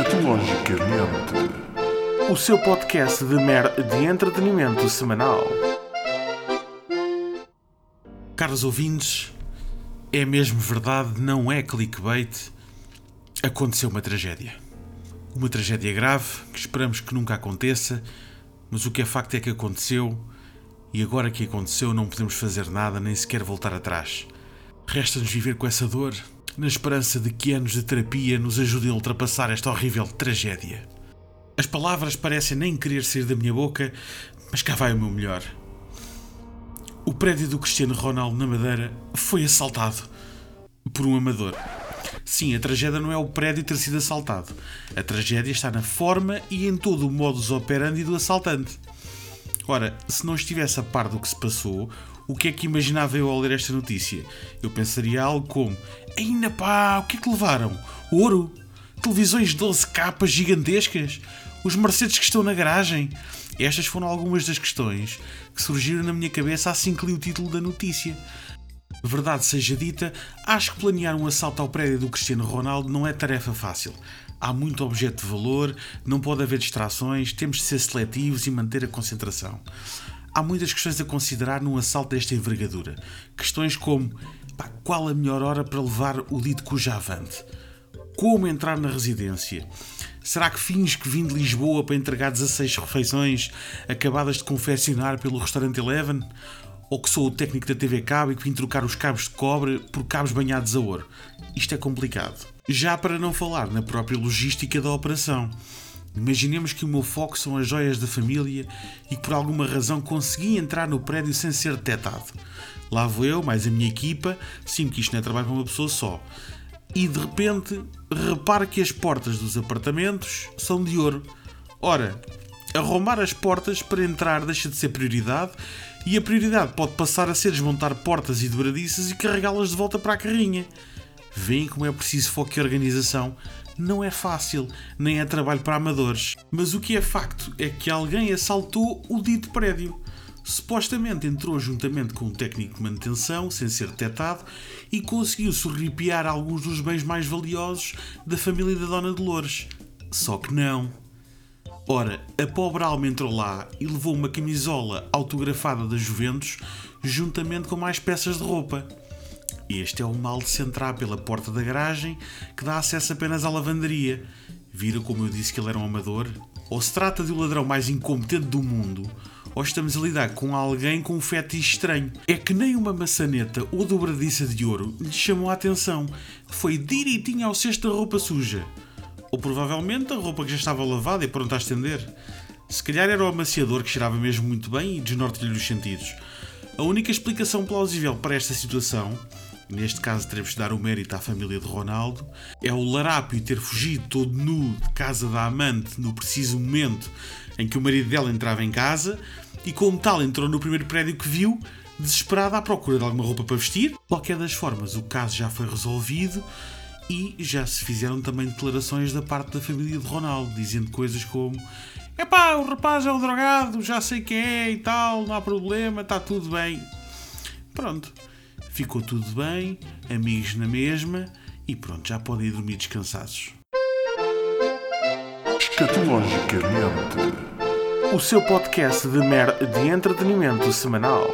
Escatologicamente. O seu podcast de mer de entretenimento semanal. Caros ouvintes, é mesmo verdade, não é clickbait. Aconteceu uma tragédia. Uma tragédia grave que esperamos que nunca aconteça, mas o que é facto é que aconteceu e agora que aconteceu não podemos fazer nada nem sequer voltar atrás. Resta-nos viver com essa dor, na esperança de que anos de terapia nos ajudem a ultrapassar esta horrível tragédia. As palavras parecem nem querer sair da minha boca, mas cá vai o meu melhor. O prédio do Cristiano Ronaldo na Madeira foi assaltado por um amador. Sim, a tragédia não é o prédio ter sido assaltado. A tragédia está na forma e em todo o modus operandi do assaltante. Ora, se não estivesse a par do que se passou, o que é que imaginava eu ao ler esta notícia? Eu pensaria algo como: Ainda pá, o que é que levaram? Ouro? Televisões de 12 capas gigantescas? Os Mercedes que estão na garagem? Estas foram algumas das questões que surgiram na minha cabeça assim que li o título da notícia. Verdade seja dita, acho que planear um assalto ao prédio do Cristiano Ronaldo não é tarefa fácil. Há muito objeto de valor, não pode haver distrações, temos de ser seletivos e manter a concentração. Há muitas questões a considerar num assalto desta envergadura. Questões como pá, qual a melhor hora para levar o dito cuja avante? Como entrar na residência? Será que fins que vim de Lisboa para entregar 16 refeições acabadas de confeccionar pelo restaurante Eleven? Ou que sou o técnico da TV Cabo e que vim trocar os cabos de cobre por cabos banhados a ouro? Isto é complicado. Já para não falar na própria logística da operação. Imaginemos que o meu foco são as joias da família e que por alguma razão consegui entrar no prédio sem ser detectado. Lá vou eu, mais a minha equipa, sim que isto não é trabalho para uma pessoa só. E de repente repara que as portas dos apartamentos são de ouro. Ora, arrombar as portas para entrar deixa de ser prioridade e a prioridade pode passar a ser desmontar portas e dobradiças e carregá-las de volta para a carrinha. Veem como é preciso foco e organização não é fácil, nem é trabalho para amadores. Mas o que é facto é que alguém assaltou o dito prédio. Supostamente entrou juntamente com um técnico de manutenção, sem ser detectado, e conseguiu sorripiar alguns dos bens mais valiosos da família da Dona Dolores. Só que não. Ora, a pobre alma entrou lá e levou uma camisola autografada da Juventus, juntamente com mais peças de roupa. Este é o mal de se entrar pela porta da garagem que dá acesso apenas à lavanderia. Vira como eu disse que ele era um amador? Ou se trata de o ladrão mais incompetente do mundo, ou estamos a lidar com alguém com um fetiche estranho. É que nem uma maçaneta ou dobradiça de ouro lhe chamou a atenção. Foi direitinho ao cesto da roupa suja. Ou provavelmente a roupa que já estava lavada e pronta a estender. Se calhar era o amaciador que cheirava mesmo muito bem e desnorte-lhe os sentidos. A única explicação plausível para esta situação neste caso teremos de dar o mérito à família de Ronaldo, é o larápio ter fugido todo nu de casa da amante no preciso momento em que o marido dela entrava em casa e, como tal, entrou no primeiro prédio que viu, desesperado à procura de alguma roupa para vestir. De qualquer das formas, o caso já foi resolvido e já se fizeram também declarações da parte da família de Ronaldo, dizendo coisas como Epá, o rapaz é um drogado, já sei quem é e tal, não há problema, está tudo bem. Pronto ficou tudo bem, amigos na mesma e pronto, já podem ir dormir descansados. Escatologicamente. O seu podcast de mer de entretenimento semanal.